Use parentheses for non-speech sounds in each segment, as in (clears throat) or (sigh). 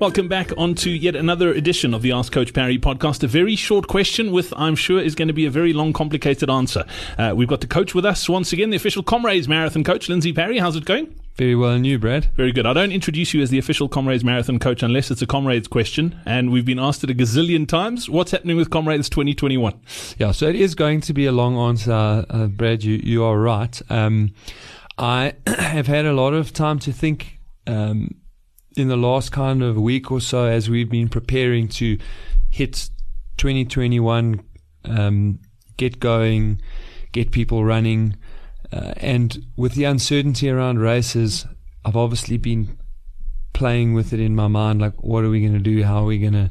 Welcome back onto yet another edition of the Ask Coach Parry podcast. A very short question with, I'm sure, is going to be a very long, complicated answer. Uh, we've got the coach with us once again, the official Comrades Marathon coach, Lindsey Parry. How's it going? Very well, and you, Brad? Very good. I don't introduce you as the official Comrades Marathon coach unless it's a Comrades question, and we've been asked it a gazillion times. What's happening with Comrades 2021? Yeah, so it is going to be a long answer, uh, Brad. You you are right. Um, I (clears throat) have had a lot of time to think um, in the last kind of week or so as we've been preparing to hit 2021, um, get going, get people running. Uh, and with the uncertainty around races, I've obviously been playing with it in my mind. Like, what are we going to do? How are we going to,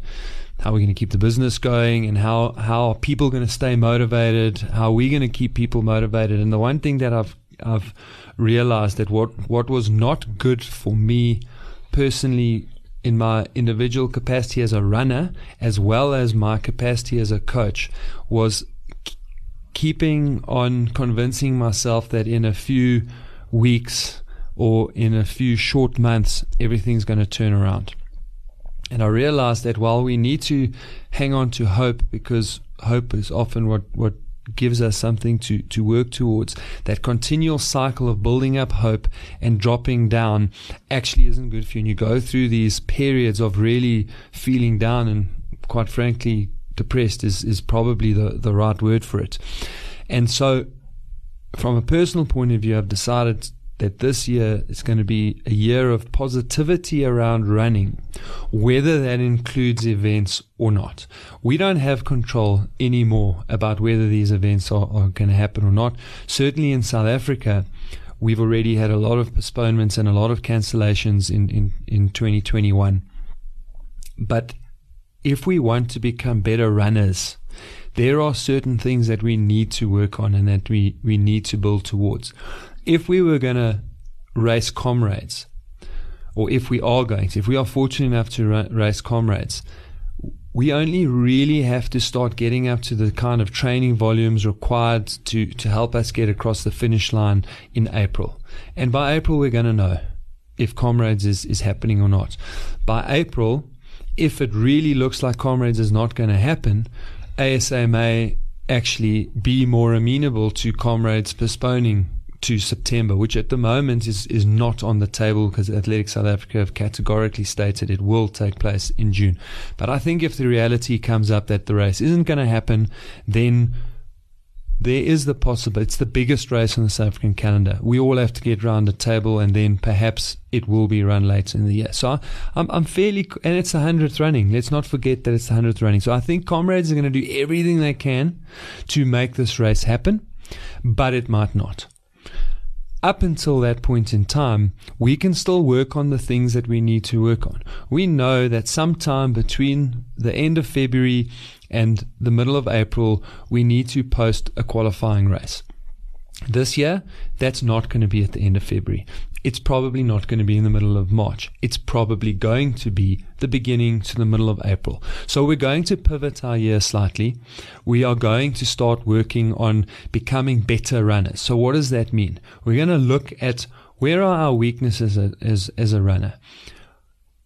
how are we going to keep the business going? And how, how are people going to stay motivated? How are we going to keep people motivated? And the one thing that I've, I've realized that what, what was not good for me personally in my individual capacity as a runner as well as my capacity as a coach was keeping on convincing myself that in a few weeks or in a few short months everything's going to turn around. And I realized that while we need to hang on to hope because hope is often what, what gives us something to, to work towards. That continual cycle of building up hope and dropping down actually isn't good for you. And you go through these periods of really feeling down and quite frankly, depressed is, is probably the, the right word for it. And so from a personal point of view, I've decided that this year is going to be a year of positivity around running, whether that includes events or not. We don't have control anymore about whether these events are, are going to happen or not. Certainly in South Africa, we've already had a lot of postponements and a lot of cancellations in, in, in 2021. But if we want to become better runners, there are certain things that we need to work on and that we, we need to build towards if we were going to race comrades, or if we are going to, if we are fortunate enough to ra- race comrades, we only really have to start getting up to the kind of training volumes required to, to help us get across the finish line in April. And by April, we're going to know if Comrades is, is happening or not. By April, if it really looks like Comrades is not going to happen, ASA may actually be more amenable to Comrades postponing to September, which at the moment is, is not on the table because Athletic South Africa have categorically stated it will take place in June. But I think if the reality comes up that the race isn't going to happen, then there is the possibility. It's the biggest race on the South African calendar. We all have to get round the table, and then perhaps it will be run later in the year. So I'm, I'm fairly, and it's the hundredth running. Let's not forget that it's the hundredth running. So I think comrades are going to do everything they can to make this race happen, but it might not up until that point in time, we can still work on the things that we need to work on. We know that sometime between the end of February and the middle of April, we need to post a qualifying race. This year, that's not going to be at the end of February it's probably not going to be in the middle of March. It's probably going to be the beginning to the middle of April. So we're going to pivot our year slightly. We are going to start working on becoming better runners. So what does that mean? We're going to look at where are our weaknesses as, as, a runner.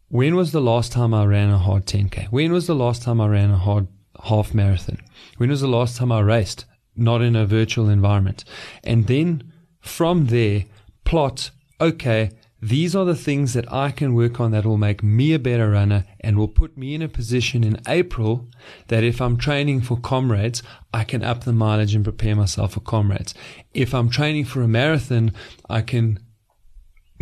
When was the last time I ran a hard 10K? When was the last time I ran a hard half marathon? When was the last time I raced? Not in a virtual environment. And then from there, plot okay, these are the things that I can work on that will make me a better runner and will put me in a position in April that if I'm training for comrades, I can up the mileage and prepare myself for comrades. If I'm training for a marathon, I can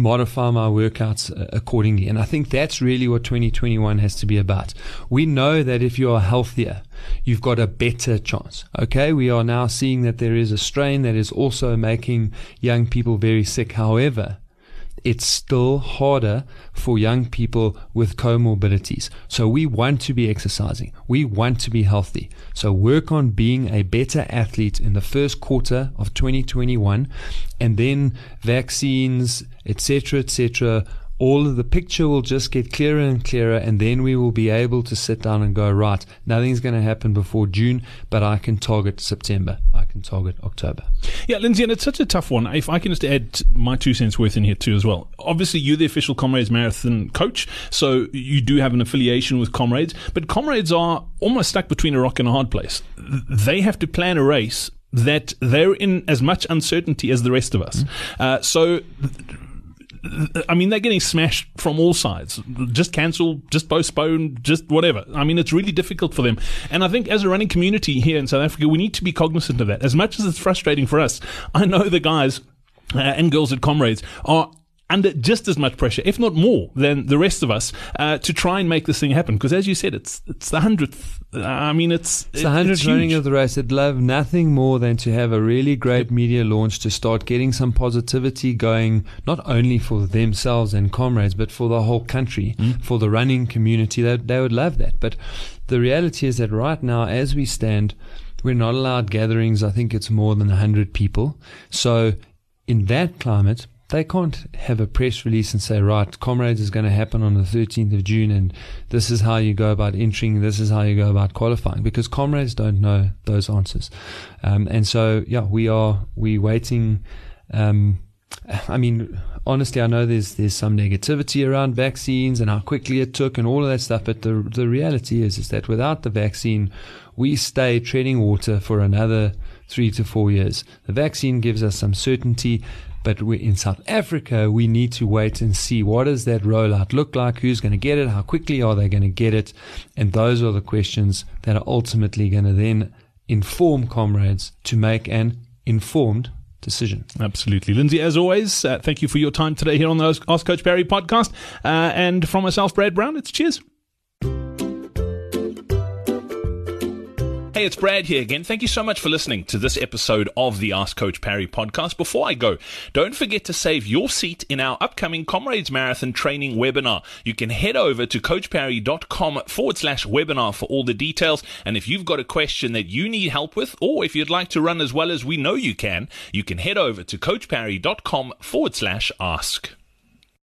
modify my workouts uh, accordingly. And I think that's really what 2021 has to be about. We know that if you are healthier, you've got a better chance. Okay. We are now seeing that there is a strain that is also making young people very sick. However, it's still harder for young people with comorbidities. So we want to be exercising. We want to be healthy. So work on being a better athlete in the first quarter of 2021 and then vaccines, etc., etc all of the picture will just get clearer and clearer, and then we will be able to sit down and go, right, nothing's going to happen before June, but I can target September. Can target October. Yeah, Lindsey, and it's such a tough one. If I can just add my two cents worth in here too as well. Obviously, you're the official Comrades Marathon coach, so you do have an affiliation with Comrades, but Comrades are almost stuck between a rock and a hard place. They have to plan a race that they're in as much uncertainty as the rest of us. Mm-hmm. Uh, so I mean, they're getting smashed from all sides. Just cancel, just postpone, just whatever. I mean, it's really difficult for them. And I think as a running community here in South Africa, we need to be cognizant of that. As much as it's frustrating for us, I know the guys uh, and girls at Comrades are under just as much pressure, if not more, than the rest of us uh, to try and make this thing happen. Because as you said, it's it's the hundredth. I mean, it's it's the hundredth running of the race. I'd love nothing more than to have a really great media launch to start getting some positivity going, not only for themselves and comrades, but for the whole country, mm. for the running community. They they would love that. But the reality is that right now, as we stand. We're not allowed gatherings. I think it's more than 100 people. So, in that climate, they can't have a press release and say, right, Comrades is going to happen on the 13th of June and this is how you go about entering, this is how you go about qualifying because Comrades don't know those answers. Um, and so, yeah, we are, we waiting. Um, I mean, honestly, I know there's there's some negativity around vaccines and how quickly it took and all of that stuff. But the the reality is is that without the vaccine, we stay treading water for another three to four years. The vaccine gives us some certainty. But we, in South Africa, we need to wait and see what does that rollout look like? Who's going to get it? How quickly are they going to get it? And those are the questions that are ultimately going to then inform comrades to make an informed decision. Absolutely. Lindsey, as always, uh, thank you for your time today here on the Ask Coach Parry podcast. Uh, and from myself, Brad Brown, it's cheers. Hey, it's Brad here again. Thank you so much for listening to this episode of the Ask Coach Parry podcast. Before I go, don't forget to save your seat in our upcoming Comrades Marathon training webinar. You can head over to coachparry.com forward slash webinar for all the details. And if you've got a question that you need help with, or if you'd like to run as well as we know you can, you can head over to coachparry.com forward slash ask.